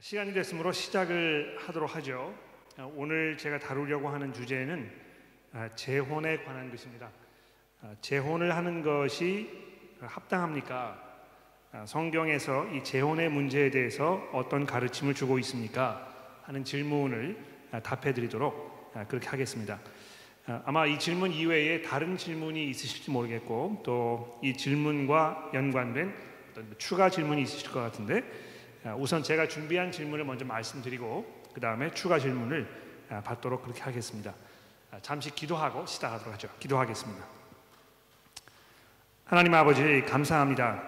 시간이 됐으므로 시작을 하도록 하죠. 아, 오늘 제가 다루려고 하는 주제는 아, 재혼에 관한 것입니다. 아, 재혼을 하는 것이 합당합니까? 성경에서 이 재혼의 문제에 대해서 어떤 가르침을 주고 있습니까? 하는 질문을 답해 드리도록 그렇게 하겠습니다. 아마 이 질문 이외에 다른 질문이 있으실지 모르겠고 또 이 질문과 연관된 추가 질문이 있으실 것 같은데 우선 제가 준비한 질문을 먼저 말씀드리고 그 다음에 추가 질문을 받도록 그렇게 하겠습니다. 잠시 기도하고 시작하도록 하죠. 기도하겠습니다. 하나님 아버지 감사합니다.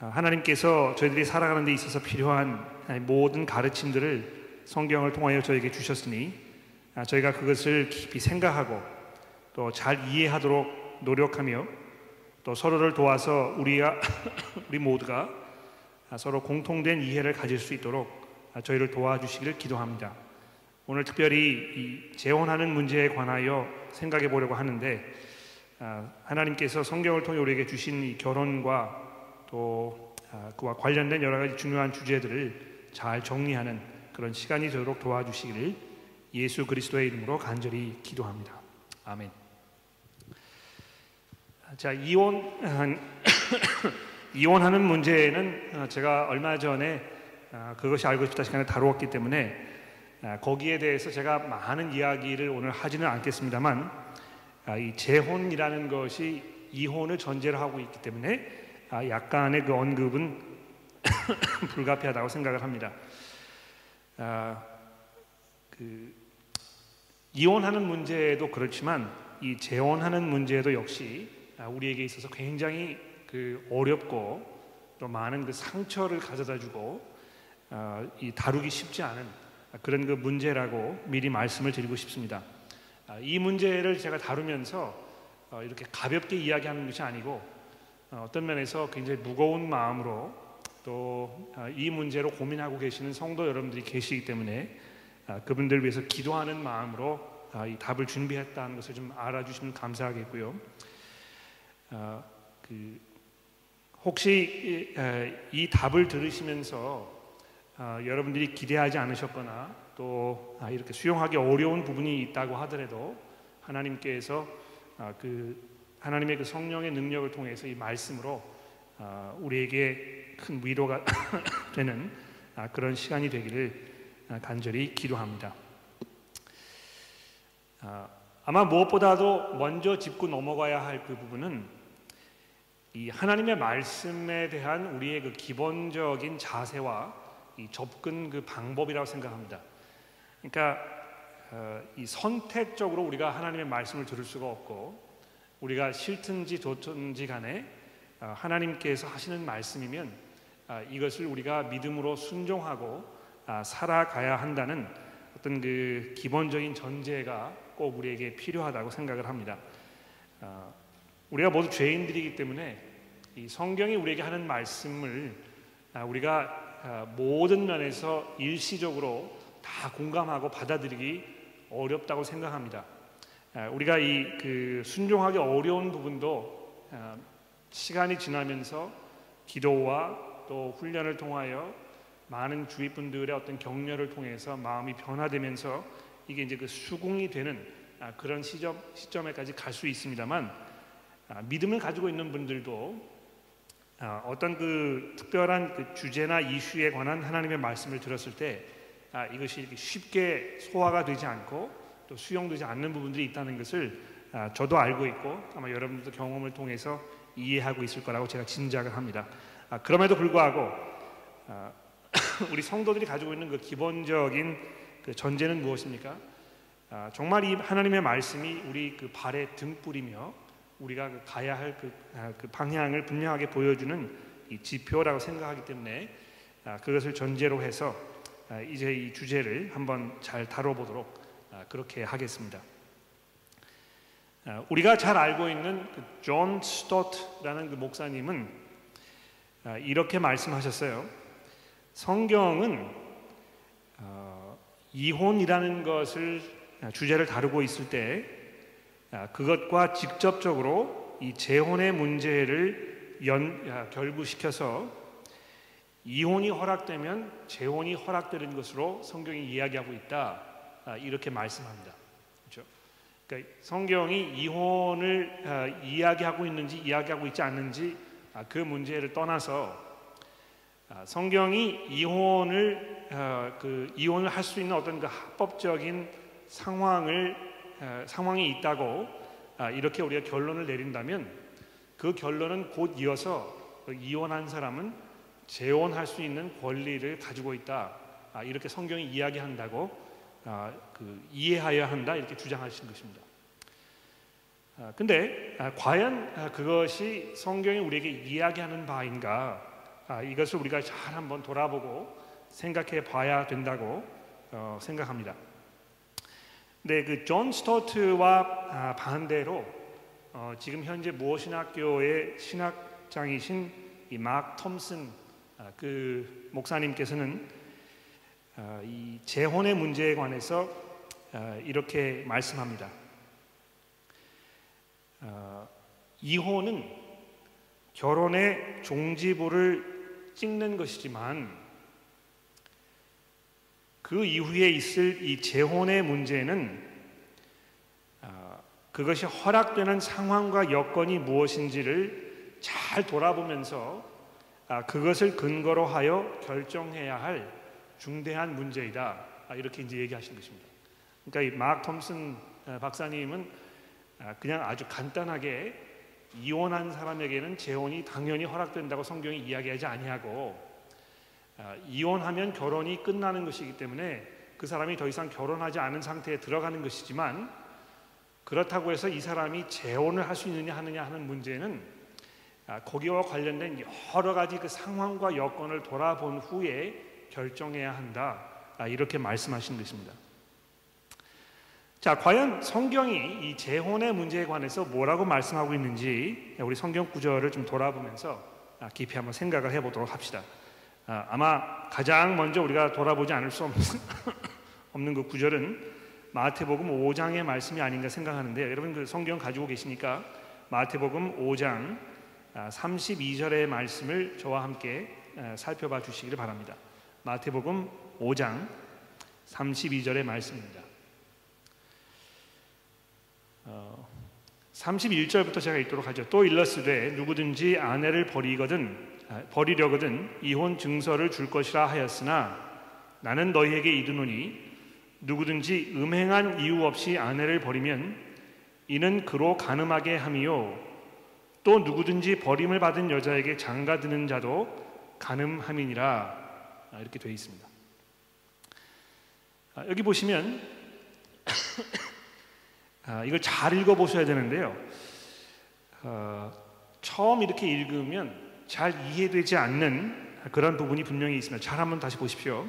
하나님께서 저희들이 살아가는 데 있어서 필요한 모든 가르침들을 성경을 통하여 저에게 주셨으니 저희가 그것을 깊이 생각하고 또 잘 이해하도록 노력하며 또 서로를 도와서 우리가 우리 모두가 서로 공통된 이해를 가질 수 있도록 저희를 도와주시기를 기도합니다. 오늘 특별히 이 재혼하는 문제에 관하여 생각해 보려고 하는데 아, 하나님께서 성경을 통해 우리에게 주신 이 결혼과 또 아, 그와 관련된 여러 가지 중요한 주제들을 잘 정리하는 그런 시간이 되도록 도와주시기를 예수 그리스도의 이름으로 간절히 기도합니다. 아멘. 자 이혼 이혼하는 문제는 제가 얼마 전에 아, 그것이 알고 싶다 시간에 다루었기 때문에 아, 거기에 대해서 제가 많은 이야기를 오늘 하지는 않겠습니다만 아, 이 재혼이라는 것이 이혼을 전제로 하고 있기 때문에 약간의 그 언급은 불가피하다고 생각을 합니다. 그 이혼하는 문제도 그렇지만 이 재혼하는 문제도 역시 우리에게 있어서 굉장히 그 어렵고 또 많은 그 상처를 가져다주고 어, 이 다루기 쉽지 않은 그런 그 문제라고 미리 말씀을 드리고 싶습니다. 아, 이 문제를 제가 다루면서 어, 이렇게 가볍게 이야기하는 것이 아니고 어, 어떤 면에서 굉장히 무거운 마음으로 또 이 문제로 고민하고 계시는 성도 여러분들이 계시기 때문에 아, 그분들 위해서 기도하는 마음으로 아, 이 답을 준비했다는 것을 좀 알아주시면 감사하겠고요. 그 혹시 이 답을 들으시면서 어, 여러분들이 기대하지 않으셨거나 또 아, 이렇게 수용하기 어려운 부분이 있다고 하더라도 하나님께서 아, 그 하나님의 그 성령의 능력을 통해서 이 말씀으로 아, 우리에게 큰 위로가 되는 그런 시간이 되기를 간절히 기도합니다. 아마 무엇보다도 먼저 짚고 넘어가야 할 그 부분은 이 하나님의 말씀에 대한 우리의 그 기본적인 자세와 이 접근 그 방법이라고 생각합니다. 그러니까 어, 이 선택적으로 우리가 하나님의 말씀을 들을 수가 없고 우리가 싫든지 좋든지 간에 어, 하나님께서 하시는 말씀이면 어, 이것을 우리가 믿음으로 순종하고 아, 살아가야 한다는 어떤 그 기본적인 전제가 꼭 우리에게 필요하다고 생각을 합니다. 어, 우리가 모두 죄인들이기 때문에 이 성경이 우리에게 하는 말씀을 아, 우리가 아, 모든 면에서 일시적으로 다 공감하고 받아들이기 어렵다고 생각합니다. 아, 우리가 이 그 순종하기 어려운 부분도 시간이 지나면서 기도와 또 훈련을 통하여 많은 주위 분들의 어떤 격려를 통해서 마음이 변화되면서 이게 이제 그 수긍이 되는 그런 시점 시점에까지 갈 수 있습니다만 아, 믿음을 가지고 있는 분들도 아, 어떤 그 특별한 그 주제나 이슈에 관한 하나님의 말씀을 들었을 때 아, 이것이 쉽게 소화가 되지 않고 또 수용되지 않는 부분들이 있다는 것을 저도 알고 있고 아마 여러분들도 경험을 통해서 이해하고 있을 거라고 제가 짐작을 합니다. 그럼에도 불구하고 우리 성도들이 가지고 있는 그 기본적인 그 전제는 무엇입니까? 정말 이 하나님의 말씀이 우리 그 발의 등불이며 우리가 그 가야 할그 아, 그 방향을 분명하게 보여주는 이 지표라고 생각하기 때문에 아, 그것을 전제로 해서 아, 이제 이 주제를 한번 잘 다뤄보도록 그렇게 하겠습니다. 우리가 잘 알고 있는 그존 스토트라는 그 목사님은 이렇게 말씀하셨어요. 성경은 어, 이혼이라는 것을 주제를 다루고 있을 때 아, 그것과 직접적으로 이 재혼의 문제를 연, 결부시켜서 이혼이 허락되면 재혼이 허락되는 것으로 성경이 이야기하고 있다 아, 이렇게 말씀합니다. 그렇죠? 그러니까 성경이 이혼을 아, 이야기하고 있는지 이야기하고 있지 않는지 아, 그 문제를 떠나서 성경이 이혼을 그 이혼을 할 수 있는 어떤 그 합법적인 상황을 상황이 있다고 이렇게 우리가 결론을 내린다면 그 결론은 곧 이어서 그 이혼한 사람은 재혼할 수 있는 권리를 가지고 있다. 아, 이렇게 성경이 이야기한다고 아, 그 이해하여야 한다 이렇게 주장하신 것입니다. 아, 근데 과연 그것이 성경이 우리에게 이야기하는 바인가? 이것을 우리가 잘 한번 돌아보고 생각해 봐야 된다고 어, 생각합니다. 네, 그존 스토트와 반대로 어, 지금 현재 무엇신학교의 신학장이신 이 막 톰슨 아, 그 목사님께서는 아, 이 재혼의 문제에 관해서 아, 이렇게 말씀합니다. 이혼은 결혼의 종지부를 찍는 것이지만 그 이후에 있을 이 재혼의 문제는 그것이 허락되는 상황과 여건이 무엇인지를 잘 돌아보면서 아, 그것을 근거로 하여 결정해야 할 중대한 문제이다. 아, 이렇게 이제 얘기하신 것입니다. 그러니까 이막 톰슨 아, 박사님은 그냥 아주 간단하게 이혼한 사람에게는 재혼이 당연히 허락된다고 성경이 이야기하지 아니하고 이혼하면 결혼이 끝나는 것이기 때문에 그 사람이 더 이상 결혼하지 않은 상태에 들어가는 것이지만 그렇다고 해서 이 사람이 재혼을 할 수 있느냐 하느냐 하는 문제는 아, 거기와 관련된 여러 가지 그 상황과 여건을 돌아본 후에 결정해야 한다. 아, 이렇게 말씀하신 것입니다. 자, 과연 성경이 이 재혼의 문제에 관해서 뭐라고 말씀하고 있는지 우리 성경 구절을 좀 돌아보면서 아, 깊이 한번 생각을 해보도록 합시다. 아마 가장 먼저 우리가 돌아보지 않을 수 없는, 없는 그 구절은 마태복음 5장의 말씀이 아닌가 생각하는데요. 여러분 그 성경 가지고 계시니까 마태복음 5장 32절의 아, 말씀을 저와 함께 아, 살펴봐 주시기를 바랍니다. 마태복음 5장 32절의 말씀입니다. 31절부터 어, 제가 읽도록 하죠. 또 일러스되 누구든지 아내를 버리거든 아, 버리려거든 이혼 증서를 줄 것이라 하였으나 나는 너희에게 이르노니 누구든지 음행한 이유 없이 아내를 버리면 이는 그로 가늠하게 함이요 또 누구든지 버림을 받은 여자에게 장가드는 자도 가늠함이니라 아, 이렇게 되어 있습니다. 아, 여기 보시면 아, 이걸 잘 읽어 보셔야 되는데요. 어, 처음 이렇게 읽으면 잘 이해되지 않는 그런 부분이 분명히 있습니다. 잘 한번 다시 보십시오.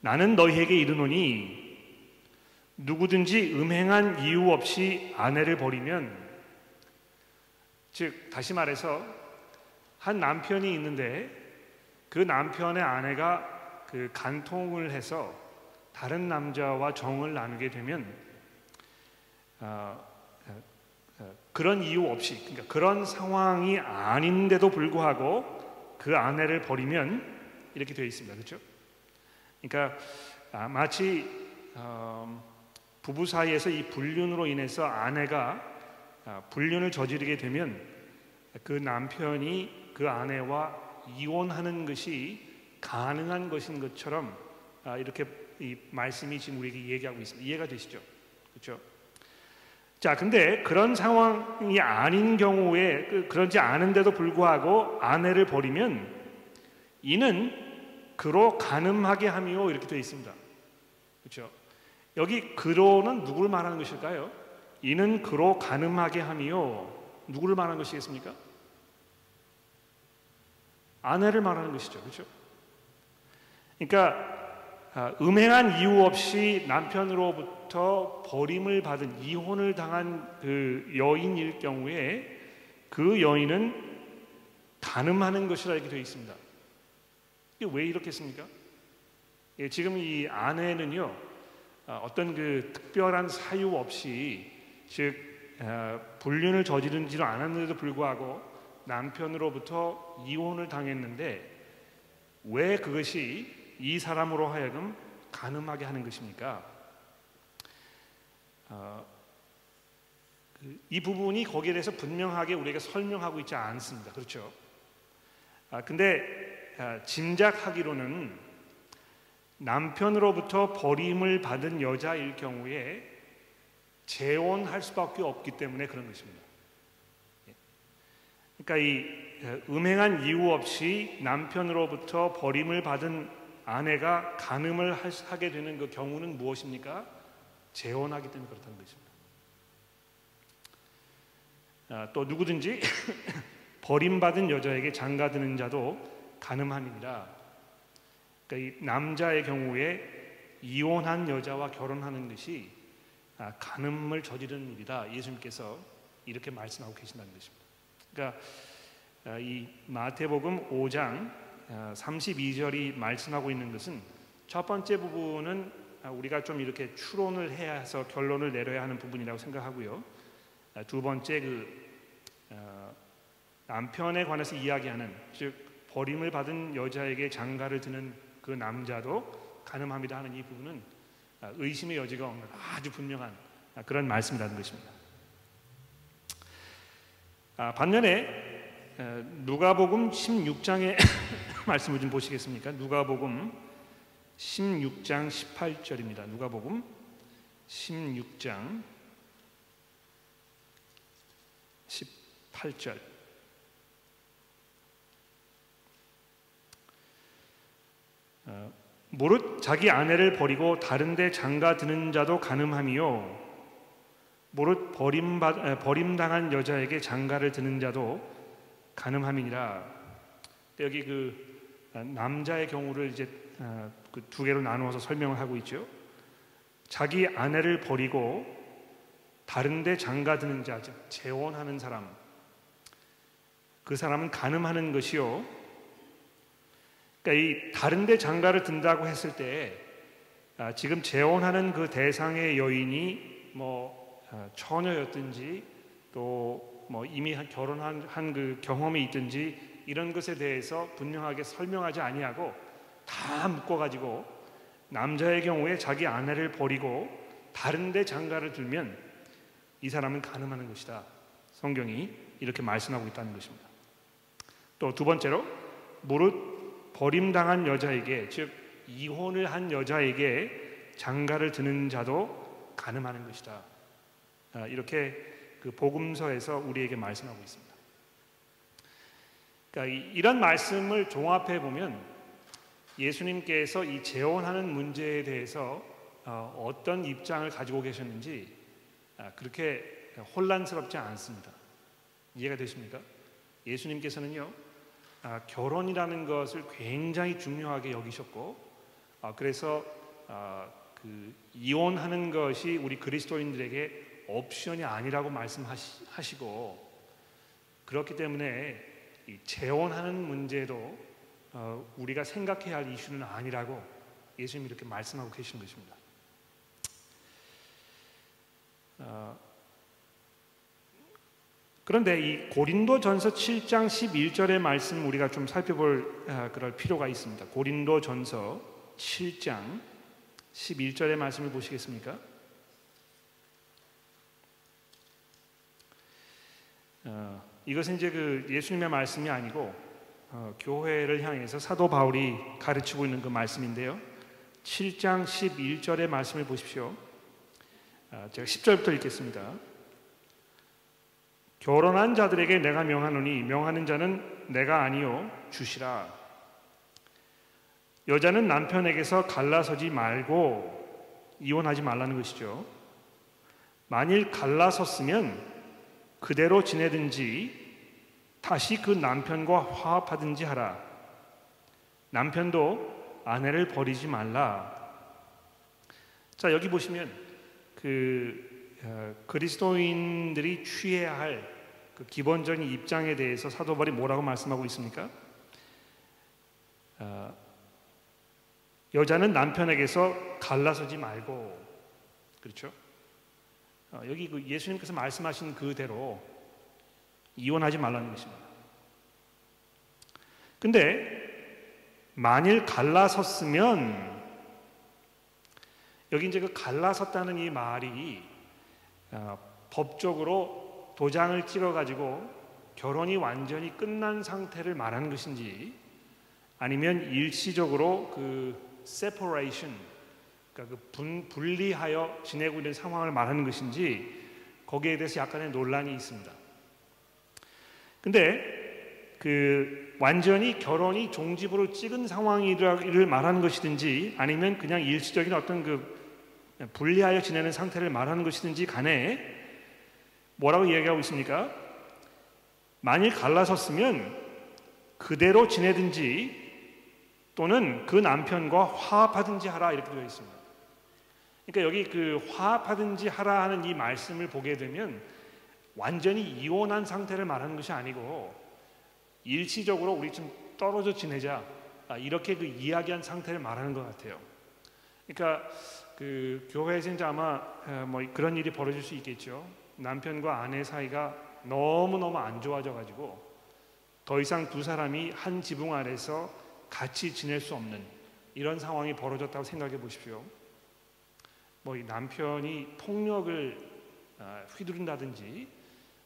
나는 너희에게 이르노니 누구든지 음행한 이유 없이 아내를 버리면 즉 다시 말해서 한 남편이 있는데 그 남편의 아내가 그 간통을 해서 다른 남자와 정을 나누게 되면 어, 그런 이유 없이 그러니까 그런 상황이 아닌데도 불구하고 그 아내를 버리면 이렇게 되어 있습니다. 그렇죠? 그러니까 아, 마치 어, 부부 사이에서 이 불륜으로 인해서 아내가 아, 불륜을 저지르게 되면 그 남편이 그 아내와 이혼하는 것이 가능한 것인 것처럼 아, 이렇게 이 말씀이 지금 우리에게 얘기하고 있습니다. 이해가 되시죠? 그렇죠? 자, 근데 그런 상황이 아닌 경우에 그, 그런지 않은데도 불구하고 아내를 버리면 이는 그로 가늠하게 함이요 이렇게 되어 있습니다. 그렇죠? 여기 그로는 누구를 말하는 것일까요? 이는 그로 가늠하게 함이요. 누구를 말하는 것이겠습니까? 아내를 말하는 것이죠. 그렇죠? 그러니까 아, 음행한 이유 없이 남편으로부터 버림을 받은 이혼을 당한 그 여인일 경우에 그 여인은 가늠하는 것이라 이렇게 되어 있습니다. 이게 왜 이렇겠습니까? 예, 지금 이 아내는요 아, 어떤 그 특별한 사유 없이 즉 어, 불륜을 저지른지도 않았는데도 불구하고 남편으로부터 이혼을 당했는데 왜 그것이 이 사람으로 하여금 가늠하게 하는 것입니까? 어, 이 부분이 거기에 대해서 분명하게 우리에게 설명하고 있지 않습니다. 그렇죠? 아, 근데 아, 짐작하기로는 남편으로부터 버림을 받은 여자일 경우에 재혼할 수밖에 없기 때문에 그런 것입니다. 예. 그러니까 이 음행한 이유 없이 남편으로부터 버림을 받은 아내가 간음을 하게 되는 그 경우는 무엇입니까? 재혼하기 때문에 그렇다는 것입니다. 아, 또 누구든지 버림받은 여자에게 장가드는 자도 가늠함이니라. 그러니까 이 남자의 경우에 이혼한 여자와 결혼하는 것이 아, 간음을 저지르는 일이다. 예수님께서 이렇게 말씀하고 계신다는 것입니다. 그러니까 아, 이 마태복음 5장 32절이 말씀하고 있는 것은 첫 번째 부분은 우리가 좀 이렇게 추론을 해야 해서 결론을 내려야 하는 부분이라고 생각하고요. 두 번째 그 어, 남편에 관해서 이야기하는 즉 버림을 받은 여자에게 장가를 드는 그 남자도 가늠합니다 하는 이 부분은 아, 의심의 여지가 없는 아주 분명한 그런 말씀이라는 것입니다. 아, 반면에 누가복음 16장의 말씀을 좀 보시겠습니까? 누가복음 16장 18절입니다. 누가복음 16장 18절 어, 무릇 자기 아내를 버리고 다른데 장가 드는 자도 가늠함이요 무릇 버림받, 버림당한 여자에게 장가를 드는 자도 가늠함이니라 여기 그 남자의 경우를 이제 어, 그두 개로 나누어서 설명을 하고 있죠 자기 아내를 버리고 다른데 장가드는 자, 즉 재혼하는 사람 그 사람은 가늠하는 것이요. 그러니까 이 다른데 장가를 든다고 했을 때 아, 지금 재혼하는 그 대상의 여인이 뭐 아, 처녀였든지 또 뭐 이미 결혼한 한그 경험이 있든지 이런 것에 대해서 분명하게 설명하지 아니하고 다 묶어 가지고 남자의 경우에 자기 아내를 버리고 다른 데 장가를 들면 이 사람은 가늠하는 것이다. 성경이 이렇게 말씀하고 있다는 것입니다. 또 두 번째로 무릇 버림당한 여자에게 즉 이혼을 한 여자에게 장가를 드는 자도 가늠하는 것이다. 아, 이렇게 그 복음서에서 우리에게 말씀하고 있습니다. 그러니까 이런 말씀을 종합해 보면 예수님께서 이 재혼하는 문제에 대해서 어, 어떤 입장을 가지고 계셨는지 아, 그렇게 혼란스럽지 않습니다. 이해가 되십니까? 예수님께서는요 아, 결혼이라는 것을 굉장히 중요하게 여기셨고 아, 그래서 아, 그 이혼하는 것이 우리 그리스도인들에게 옵션이 아니라고 말씀하시고 그렇기 때문에 재혼하는 문제도 어, 우리가 생각해야 할 이슈는 아니라고 예수님이 이렇게 말씀하고 계신 것입니다. 어, 그런데 이 고린도전서 7장 11절의 말씀 우리가 좀 살펴볼 아, 그럴 필요가 있습니다. 고린도전서 7장 11절의 말씀을 보시겠습니까? 어, 이것은 이제 그 예수님의 말씀이 아니고 어, 교회를 향해서 사도 바울이 가르치고 있는 그 말씀인데요. 7장 11절의 말씀을 보십시오. 아, 제가 10절부터 읽겠습니다. 결혼한 자들에게 내가 명하노니 명하는 자는 내가 아니요 주시라. 여자는 남편에게서 갈라서지 말고 이혼하지 말라는 것이죠. 만일 갈라섰으면 그대로 지내든지 다시 그 남편과 화합하든지 하라. 남편도 아내를 버리지 말라. 자, 여기 보시면 그 어, 그리스도인들이 취해야 할 그 기본적인 입장에 대해서 사도 바울이 뭐라고 말씀하고 있습니까? 어, 여자는 남편에게서 갈라서지 말고 그렇죠? 어, 여기 그 예수님께서 말씀하신 그대로 이혼하지 말라는 것입니다. 근데 만일 갈라섰으면 여기 이제 그 갈라섰다는 이 말이 어, 법적으로 도장을 찍어 가지고 결혼이 완전히 끝난 상태를 말하는 것인지 아니면 일시적으로 그 separation 그러니까 그 분, 분리하여 지내고 있는 상황을 말하는 것인지 거기에 대해서 약간의 논란이 있습니다. 근데 그 완전히 결혼이 종지부를 찍은 상황이를 말하는 것이든지 아니면 그냥 일시적인 어떤 그 분리하여 지내는 상태를 말하는 것이든지 간에 뭐라고 이야기하고 있습니까? 만일 갈라섰으면 그대로 지내든지 또는 그 남편과 화합하든지 하라 이렇게 되어 있습니다. 그러니까 여기 그 화합하든지 하라 하는 이 말씀을 보게 되면 완전히 이혼한 상태를 말하는 것이 아니고 일시적으로 우리 좀 떨어져 지내자 아, 이렇게 그 이야기한 상태를 말하는 것 같아요. 그러니까 그 교회에서 이제 아마 뭐 그런 일이 벌어질 수 있겠죠. 남편과 아내 사이가 너무 너무 안 좋아져 가지고 더 이상 두 사람이 한 지붕 아래서 같이 지낼 수 없는 이런 상황이 벌어졌다고 생각해 보십시오. 뭐 남편이 폭력을 아, 휘두른다든지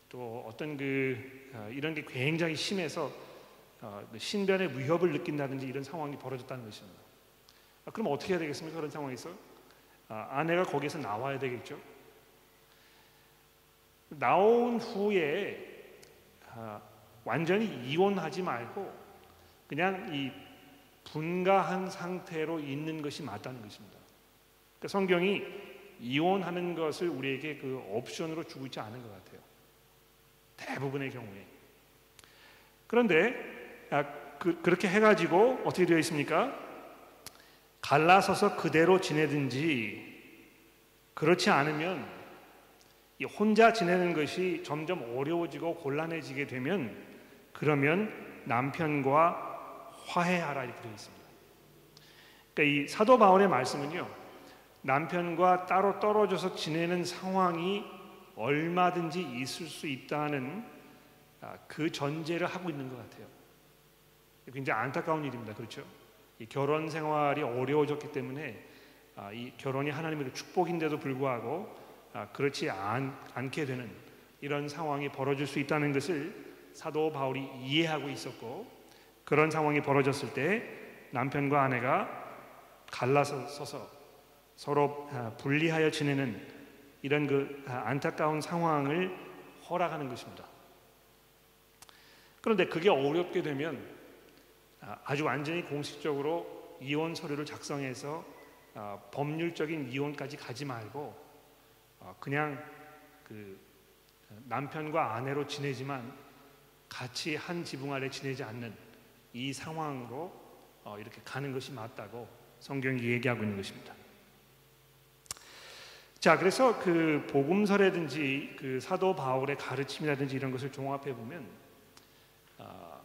또 어떤 그 아, 이런 게 굉장히 심해서 어, 그 신변의 위협을 느낀다든지 이런 상황이 벌어졌다는 것입니다. 아, 그럼 어떻게 해야 되겠습니까? 그런 상황에서 아내가 거기서 나와야 되겠죠. 나온 후에 완전히 이혼하지 말고 그냥 이 분가한 상태로 있는 것이 맞다는 것입니다. 그러니까 성경이 이혼하는 것을 우리에게 그 옵션으로 주고 있지 않은 것 같아요. 대부분의 경우에. 그런데 아, 그, 그렇게 해가지고 어떻게 되어 있습니까? 갈라서서 그대로 지내든지 그렇지 않으면 혼자 지내는 것이 점점 어려워지고 곤란해지게 되면 그러면 남편과 화해하라 이렇게 되어 있습니다. 그러니까 이 사도 바울의 말씀은요. 남편과 따로 떨어져서 지내는 상황이 얼마든지 있을 수 있다는 아, 그 전제를 하고 있는 것 같아요. 굉장히 안타까운 일입니다. 그렇죠? 결혼 생활이 어려워졌기 때문에 아, 이 결혼이 하나님의 축복인데도 불구하고 아, 그렇지 않, 않게 되는 이런 상황이 벌어질 수 있다는 것을 사도 바울이 이해하고 있었고 그런 상황이 벌어졌을 때 남편과 아내가 갈라서 서 서 서로 아, 분리하여 지내는 이런 그 아, 안타까운 상황을 허락하는 것입니다. 그런데 그게 어렵게 되면 아, 아주 완전히 공식적으로 이혼 서류를 작성해서 법률적인 이혼까지 가지 말고 그냥 그 남편과 아내로 지내지만 같이 한 지붕 아래 지내지 않는 이 상황으로 어, 이렇게 가는 것이 맞다고 성경이 얘기하고 있는 것입니다. 자, 그래서 그 복음서라든지 그 사도 바울의 가르침이라든지 이런 것을 종합해 보면 아,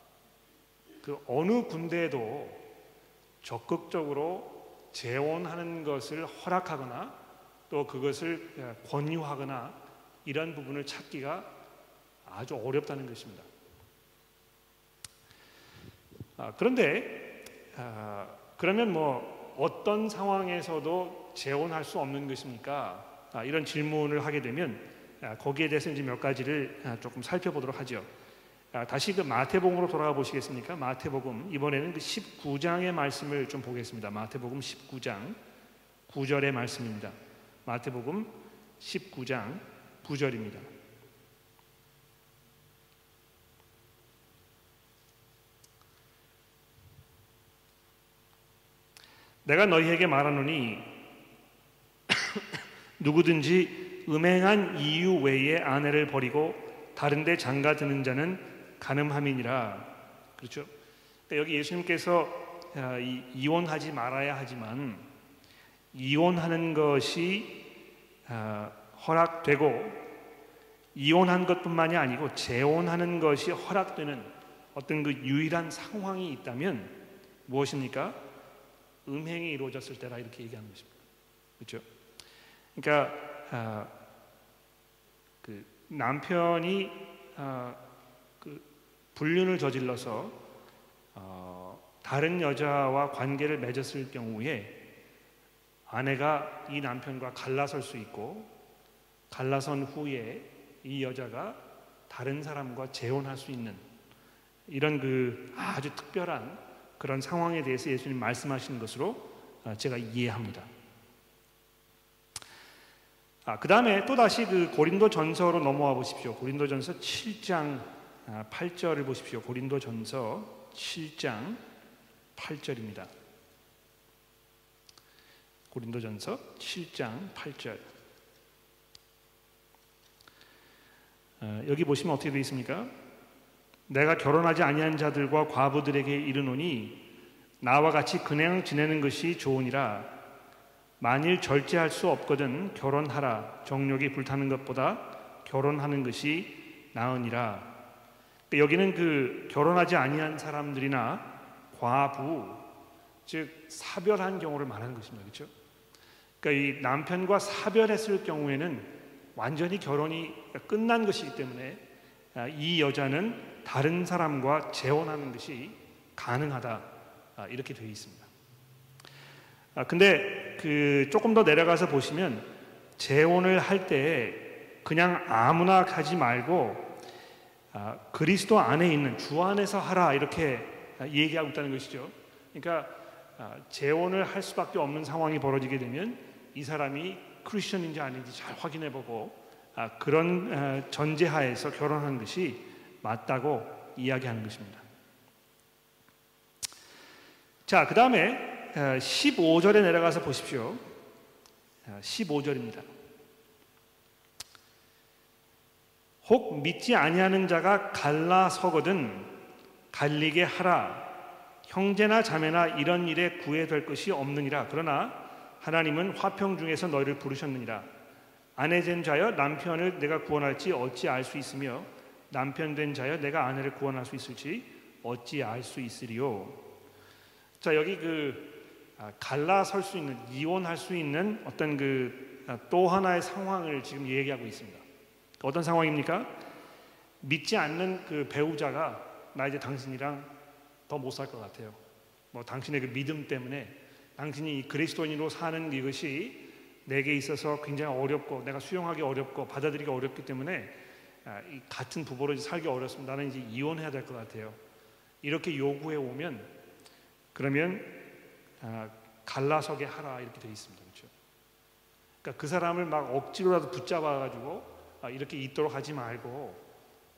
그 어느 군대에도 적극적으로 재혼하는 것을 허락하거나 또 그것을 예, 권유하거나 이런 부분을 찾기가 아주 어렵다는 것입니다. 아, 그런데 아, 그러면 뭐 어떤 상황에서도 재혼할 수 없는 것입니까? 아, 이런 질문을 하게 되면 거기에 대해서 이제 몇 가지를 조금 살펴보도록 하죠. 다시 그 마태복음으로 돌아가 보시겠습니까? 마태복음 이번에는 그 19장의 말씀을 좀 보겠습니다. 마태복음 19장 9절의 말씀입니다. 마태복음 19장 9절입니다. 내가 너희에게 말하노니 누구든지 음행한 이유 외에 아내를 버리고 다른데 장가 드는 자는 가늠함이니라. 그렇죠? 그러니까 여기 예수님께서 아, 이혼하지 말아야 하지만 이혼하는 것이 아, 허락되고 이혼한 것뿐만이 아니고 재혼하는 것이 허락되는 어떤 그 유일한 상황이 있다면 무엇입니까? 음행이 이루어졌을 때라 이렇게 얘기하는 것입니다. 그렇죠? 그러니까 아, 그 남편이 아, 그 불륜을 저질러서 어, 다른 여자와 관계를 맺었을 경우에 아내가 이 남편과 갈라설 수 있고 갈라선 후에 이 여자가 다른 사람과 재혼할 수 있는 이런 그 아주 특별한 그런 상황에 대해서 예수님 말씀하시는 것으로 제가 이해합니다. 아, 그 다음에 또 다시 그 고린도 전서로 넘어와 보십시오. 고린도 전서 7장 8절을 아, 보십시오. 고린도 전서 7장 8절입니다. 고린도 전서 7장 8절. 아, 여기 보시면 어떻게 되어 있습니까? 내가 결혼하지 아니한 자들과 과부들에게 이르노니 나와 같이 그냥 지내는 것이 좋으니라 만일 절제할 수 없거든 결혼하라 정욕이 불타는 것보다 결혼하는 것이 나으니라 여기는 그 결혼하지 아니한 사람들이나 과부 즉 사별한 경우를 말하는 것입니다 그렇죠? 그러니까 이 남편과 사별했을 경우에는 완전히 결혼이 끝난 것이기 때문에 아, 이 여자는 다른 사람과 재혼하는 것이 가능하다 아, 이렇게 되어 있습니다. 아, 근데 그 조금 더 내려가서 보시면 재혼을 할 때 그냥 아무나 가지 말고 아, 그리스도 안에 있는 주 안에서 하라 이렇게 얘기하고 있다는 것이죠. 그러니까 아, 재혼을 할 수밖에 없는 상황이 벌어지게 되면 이 사람이 크리스천인지 아닌지 잘 확인해보고 아, 그런 아, 전제하에서 결혼하는 것이 맞다고 이야기하는 것입니다. 자, 그 다음에 15절에 내려가서 보십시오. 15절입니다. 혹 믿지 아니하는 자가 갈라서거든 갈리게 하라. 형제나 자매나 이런 일에 구애될 것이 없느니라. 그러나 하나님은 화평 중에서 너희를 부르셨느니라. 아내 된 자여 남편을 내가 구원할지 어찌 알 수 있으며 남편 된 자여 내가 아내를 구원할 수 있을지 어찌 알 수 있으리요. 자 여기 그 아, 갈라설 수 있는 이혼할 수 있는 어떤 그또 아, 하나의 상황을 지금 얘기하고 있습니다. 어떤 상황입니까? 믿지 않는 그 배우자가 나 이제 당신이랑 더 못 살 것 같아요. 뭐 당신의 그 믿음 때문에 당신이 그리스도인으로 사는 이것이 내게 있어서 굉장히 어렵고 내가 수용하기 어렵고 받아들이기 어렵기 때문에 아, 같은 부부로 살기 어렵습니다. 나는 이제 이혼해야 될 것 같아요. 이렇게 요구해 오면 그러면 아, 갈라서게 하라 이렇게 되어 있습니다. 그렇죠? 그러니까 그 사람을 막 억지로라도 붙잡아 가지고 아, 이렇게 있도록 하지 말고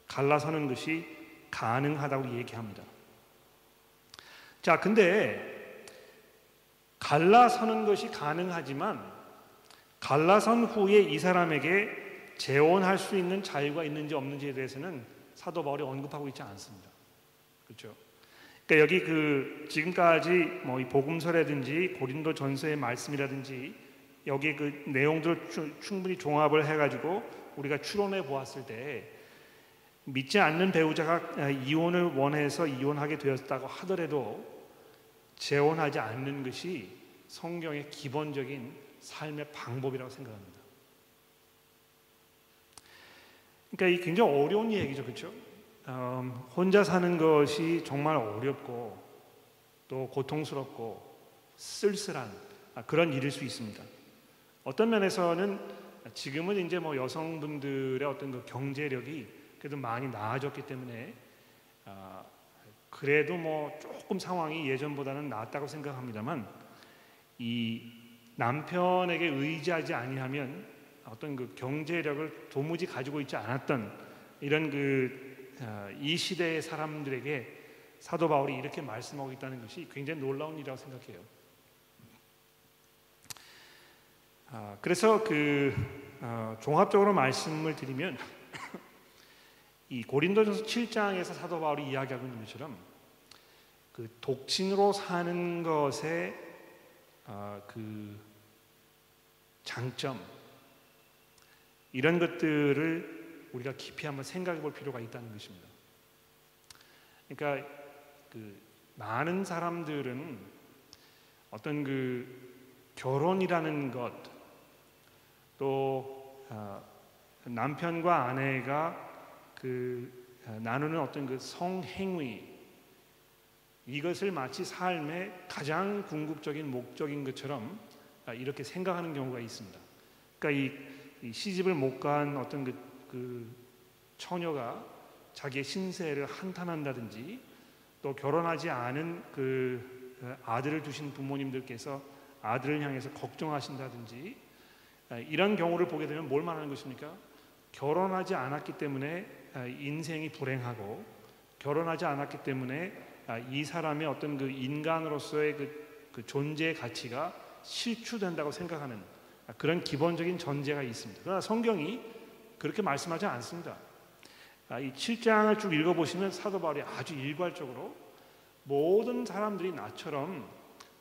갈라서는 것이 가능하다고 얘기합니다. 자, 근데 갈라서는 것이 가능하지만 갈라선 후에 이 사람에게 재혼할 수 있는 자유가 있는지 없는지에 대해서는 사도 바울이 언급하고 있지 않습니다. 그렇죠? 그러니까 여기 그 지금까지 뭐 이 복음서라든지 고린도 전서의 말씀이라든지 여기 그 내용들을 충분히 종합을 해가지고 우리가 추론해 보았을 때 믿지 않는 배우자가 이혼을 원해서 이혼하게 되었다고 하더라도 재혼하지 않는 것이 성경의 기본적인 삶의 방법이라고 생각합니다. 그러니까 이 굉장히 어려운 얘기죠, 그렇죠? 음, 혼자 사는 것이 정말 어렵고 또 고통스럽고 쓸쓸한 아, 그런 일일 수 있습니다. 어떤 면에서는 지금은 이제 뭐 여성분들의 어떤 그 경제력이 그래도 많이 나아졌기 때문에 아, 그래도 뭐 조금 상황이 예전보다는 나았다고 생각합니다만 이 남편에게 의지하지 아니하면 어떤 그 경제력을 도무지 가지고 있지 않았던 이런 그 이 시대의 사람들에게 사도 바울이 이렇게 말씀하고 있다는 것이 굉장히 놀라운 일이라고 생각해요. 아, 그래서 그 어, 종합적으로 말씀을 드리면 이 고린도전서 7장에서 사도 바울이 이야기하고 있는 것처럼 그 독신으로 사는 것의 어, 그 장점 이런 것들을 우리가 깊이 한번 생각해 볼 필요가 있다는 것입니다. 그러니까 그 많은 사람들은 어떤 그 결혼이라는 것, 또 어, 남편과 아내가 그 어, 나누는 어떤 그 성행위 이것을 마치 삶의 가장 궁극적인 목적인 것처럼 아, 이렇게 생각하는 경우가 있습니다. 그러니까 이, 이 시집을 못 간 어떤 그, 그 처녀가 자기의 신세를 한탄한다든지 또 결혼하지 않은 그 아들을 두신 부모님들께서 아들을 향해서 걱정하신다든지 아, 이런 경우를 보게 되면 뭘 말하는 것입니까? 결혼하지 않았기 때문에 아, 인생이 불행하고 결혼하지 않았기 때문에 아, 이 사람의 어떤 그 인간으로서의 그, 그 존재의 가치가 실추된다고 생각하는 그런 기본적인 전제가 있습니다. 그러나 성경이 그렇게 말씀하지 않습니다. 이 7장을 쭉 읽어보시면 사도 바울이 아주 일괄적으로 모든 사람들이 나처럼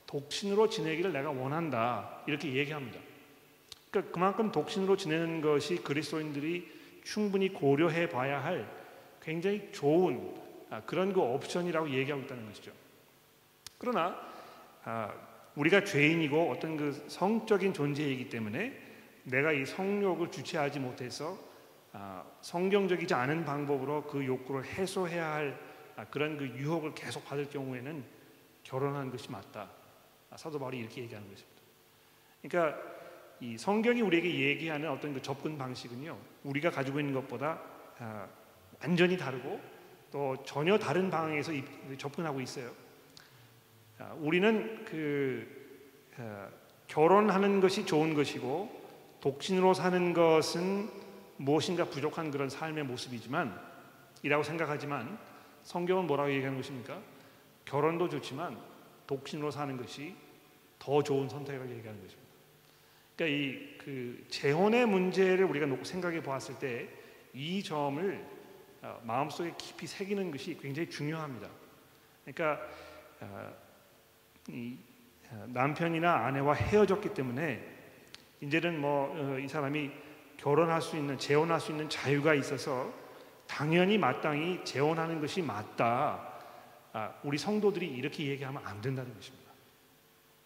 독신으로 지내기를 내가 원한다 이렇게 얘기합니다. 그러니까 그만큼 독신으로 지내는 것이 그리스도인들이 충분히 고려해 봐야 할 굉장히 좋은 아, 그런 그 옵션이라고 얘기하고 있다는 것이죠. 그러나 아, 우리가 죄인이고 어떤 그 성적인 존재이기 때문에 내가 이 성욕을 주체하지 못해서 아, 성경적이지 않은 방법으로 그 욕구를 해소해야 할 그런 그 유혹을 계속 받을 경우에는 결혼하는 것이 맞다. 사도 바울이 이렇게 얘기하는 것입니다. 그러니까 이 성경이 우리에게 얘기하는 어떤 그 접근 방식은요, 우리가 가지고 있는 것보다 완전히 다르고 또 전혀 다른 방향에서 접근하고 있어요. 우리는 그 어, 결혼하는 것이 좋은 것이고 독신으로 사는 것은 무엇인가 부족한 그런 삶의 모습이지만 이라고 생각하지만 성경은 뭐라고 얘기하는 것입니까? 결혼도 좋지만 독신으로 사는 것이 더 좋은 선택이라고 얘기하는 것입니다. 그러니까 이 그 재혼의 문제를 우리가 생각해 보았을 때 이 점을 어, 마음속에 깊이 새기는 것이 굉장히 중요합니다. 그러니까 어, 이 어, 남편이나 아내와 헤어졌기 때문에 이제는 뭐 이 사람이 결혼할 수 있는 재혼할 수 있는 자유가 있어서 당연히 마땅히 재혼하는 것이 맞다. 아, 우리 성도들이 이렇게 얘기하면 안 된다는 것입니다.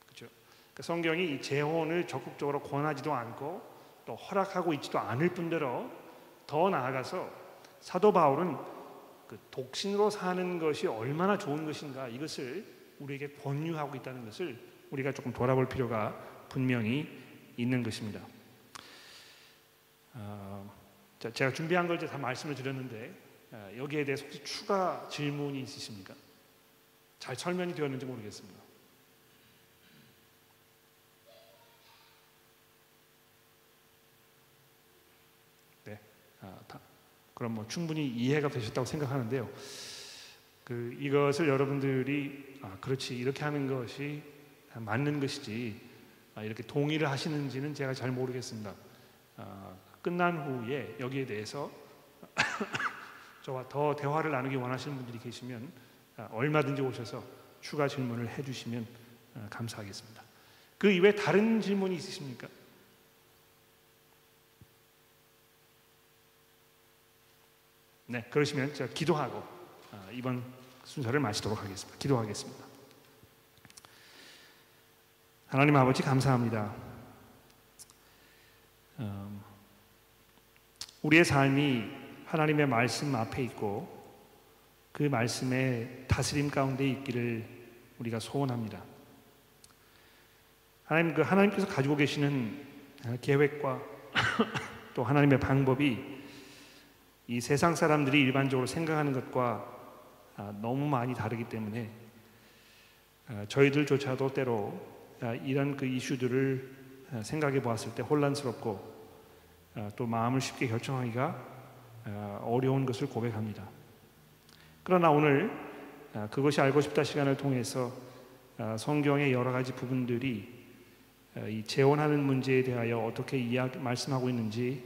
그렇죠? 그러니까 성경이 재혼을 적극적으로 권하지도 않고 또 허락하고 있지도 않을 뿐더러 더 나아가서 사도 바울은 그 독신으로 사는 것이 얼마나 좋은 것인가 이것을 우리에게 권유하고 있다는 것을 우리가 조금 돌아볼 필요가 분명히 있는 것입니다. 어, 자, 제가 준비한 걸다 말씀을 드렸는데 어, 여기에 대해서 혹시 추가 질문이 있으십니까? 잘 설명이 되었는지 모르겠습니다. 네, 아, 다. 그럼 뭐 충분히 이해가 되셨다고 생각하는데요. 그 이것을 여러분들이 아, 그렇지 이렇게 하는 것이 맞는 것이지 아, 이렇게 동의를 하시는지는 제가 잘 모르겠습니다. 아, 끝난 후에 여기에 대해서 저와 더 대화를 나누기 원하시는 분들이 계시면 아, 얼마든지 오셔서 추가 질문을 해주시면 아, 감사하겠습니다. 그 이외에 다른 질문이 있으십니까? 네, 그러시면 제가 기도하고 아, 이번 순서를 마치도록 하겠습니다. 기도하겠습니다. 하나님 아버지 감사합니다. 우리의 삶이 하나님의 말씀 앞에 있고 그 말씀의 다스림 가운데 있기를 우리가 소원합니다. 하나님 그 하나님께서 가지고 계시는 계획과 또 하나님의 방법이 이 세상 사람들이 일반적으로 생각하는 것과 아, 너무 많이 다르기 때문에 아, 저희들조차도 때로 아, 이런 그 이슈들을 생각해 보았을 때 혼란스럽고 또 마음을 쉽게 결정하기가 어려운 것을 고백합니다. 그러나 오늘 그것이 알고 싶다 시간을 통해서 성경의 여러 가지 부분들이 이 재혼하는 문제에 대하여 어떻게 이야기 말씀하고 있는지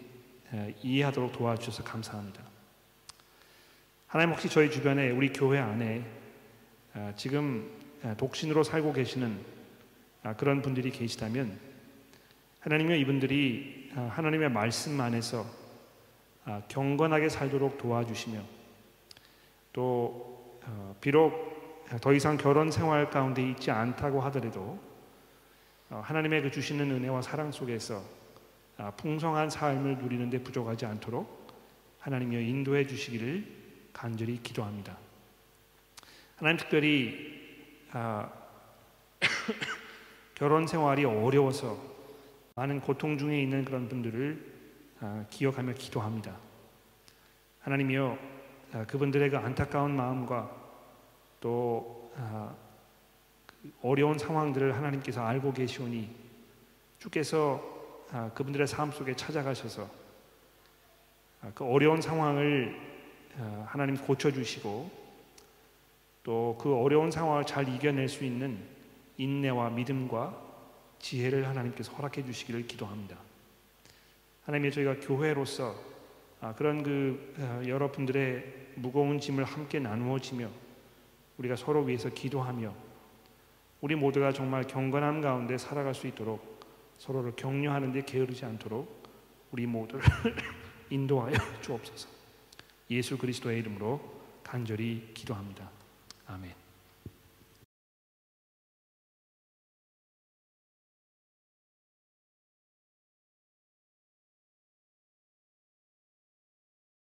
이해하도록 도와주셔서 감사합니다. 하나님 혹시 저희 주변에 우리 교회 안에 지금 독신으로 살고 계시는 그런 분들이 계시다면 하나님의 이분들이 하나님의 말씀 안에서 경건하게 살도록 도와주시며 또 어, 비록 더 이상 결혼 생활 가운데 있지 않다고 하더라도 어, 하나님의 그 주시는 은혜와 사랑 속에서 아, 풍성한 삶을 누리는데 부족하지 않도록 하나님여 인도해 주시기를 간절히 기도합니다. 하나님 특별히 아, 결혼 생활이 어려워서 많은 고통 중에 있는 그런 분들을 아, 기억하며 기도합니다. 하나님이여 아, 그분들의 그 안타까운 마음과 또 아, 그 어려운 상황들을 하나님께서 알고 계시오니 주께서 아, 그분들의 삶 속에 찾아가셔서 아, 그 어려운 상황을 아, 하나님 고쳐주시고 또 그 어려운 상황을 잘 이겨낼 수 있는 인내와 믿음과 지혜를 하나님께서 허락해 주시기를 기도합니다. 하나님의 저희가 교회로서 그런 그 여러분들의 무거운 짐을 함께 나누어지며 우리가 서로 위해서 기도하며 우리 모두가 정말 경건함 가운데 살아갈 수 있도록 서로를 격려하는 데 게으르지 않도록 우리 모두를 인도하여 주옵소서. 예수 그리스도의 이름으로 간절히 기도합니다. 아멘.